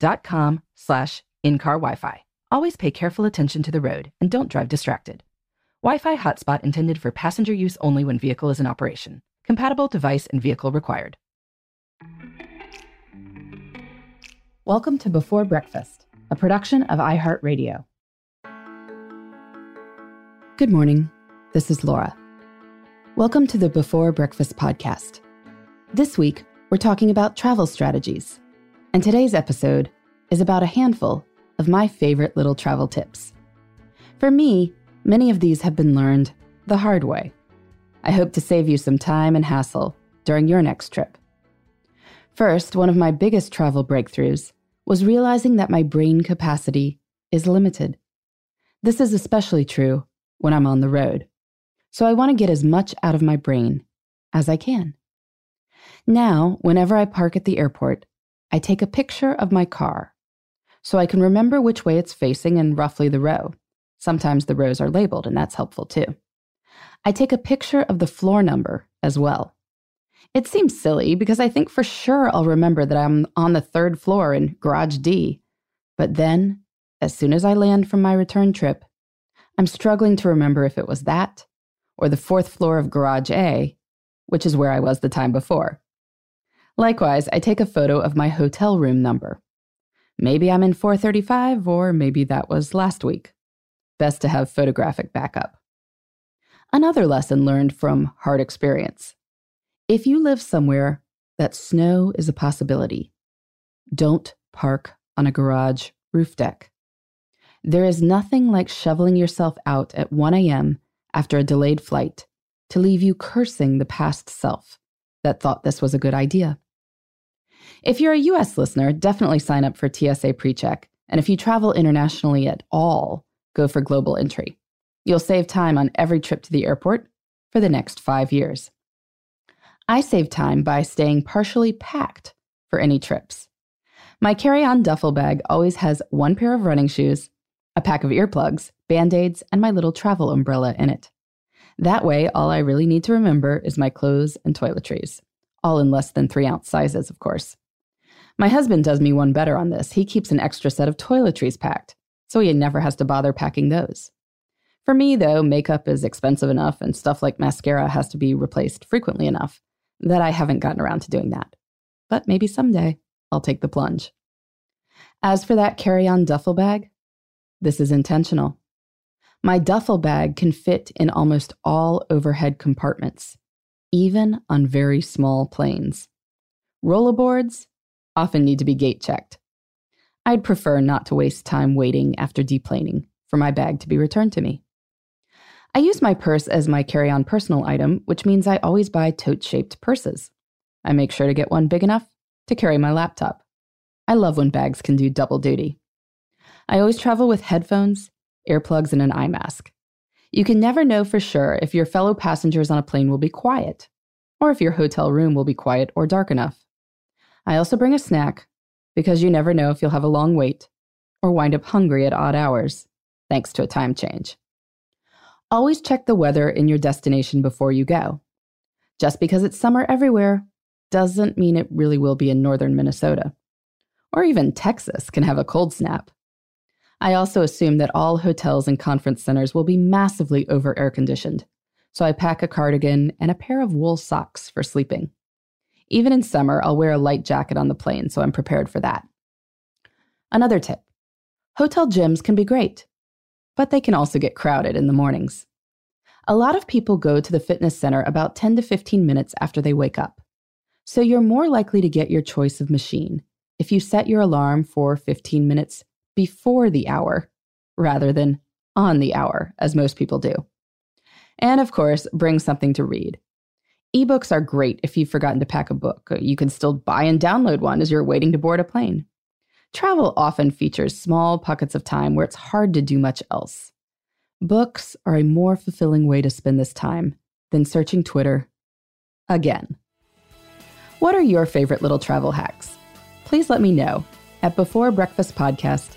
att.com slash in-car Wi-Fi. Always pay careful attention to the road and don't drive distracted. Wi-Fi hotspot intended for passenger use only when vehicle is in operation. Compatible device and vehicle required. Welcome to Before Breakfast, a production of iHeartRadio. Good morning. This is Laura. Welcome to the Before Breakfast podcast. This week, we're talking about travel strategies. And today's episode is about a handful of my favorite little travel tips. For me, many of these have been learned the hard way. I hope to save you some time and hassle during your next trip. First, one of my biggest travel breakthroughs was realizing that my brain capacity is limited. This is especially true when I'm on the road, so I want to get as much out of my brain as I can. Now, whenever I park at the airport, I take a picture of my car so I can remember which way it's facing and roughly the row. Sometimes the rows are labeled, and that's helpful too. I take a picture of the floor number as well. It seems silly because I think for sure I'll remember that I'm on the third floor in Garage D. But then, as soon as I land from my return trip, I'm struggling to remember if it was that or the fourth floor of Garage A, which is where I was the time before. Likewise, I take a photo of my hotel room number. Maybe I'm in 435, or maybe that was last week. Best to have photographic backup. Another lesson learned from hard experience. If you live somewhere that snow is a possibility, don't park on a garage roof deck. There is nothing like shoveling yourself out at 1 a.m. after a delayed flight to leave you cursing the past self that thought this was a good idea. If you're a US listener, definitely sign up for TSA PreCheck. And if you travel internationally at all, go for global entry. You'll save time on every trip to the airport for the next five years. I save time by staying partially packed for any trips. My carry on duffel bag always has one pair of running shoes, a pack of earplugs, band aids, and my little travel umbrella in it. That way, all I really need to remember is my clothes and toiletries all in less than three ounce sizes, of course. My husband does me one better on this. He keeps an extra set of toiletries packed, so he never has to bother packing those. For me, though, makeup is expensive enough and stuff like mascara has to be replaced frequently enough that I haven't gotten around to doing that. But maybe someday I'll take the plunge. As for that carry on duffel bag, this is intentional. My duffel bag can fit in almost all overhead compartments, even on very small planes. Rollerboards often need to be gate checked. I'd prefer not to waste time waiting after deplaning for my bag to be returned to me. I use my purse as my carry on personal item, which means I always buy tote shaped purses. I make sure to get one big enough to carry my laptop. I love when bags can do double duty. I always travel with headphones, earplugs, and an eye mask. You can never know for sure if your fellow passengers on a plane will be quiet, or if your hotel room will be quiet or dark enough. I also bring a snack because you never know if you'll have a long wait or wind up hungry at odd hours, thanks to a time change. Always check the weather in your destination before you go. Just because it's summer everywhere doesn't mean it really will be in northern Minnesota. Or even Texas can have a cold snap. I also assume that all hotels and conference centers will be massively over air conditioned, so I pack a cardigan and a pair of wool socks for sleeping. Even in summer, I'll wear a light jacket on the plane, so I'm prepared for that. Another tip hotel gyms can be great, but they can also get crowded in the mornings. A lot of people go to the fitness center about 10 to 15 minutes after they wake up. So you're more likely to get your choice of machine if you set your alarm for 15 minutes before the hour rather than on the hour, as most people do. And of course, bring something to read. Ebooks are great if you've forgotten to pack a book. You can still buy and download one as you're waiting to board a plane. Travel often features small pockets of time where it's hard to do much else. Books are a more fulfilling way to spend this time than searching Twitter again. What are your favorite little travel hacks? Please let me know at Before Breakfast Podcast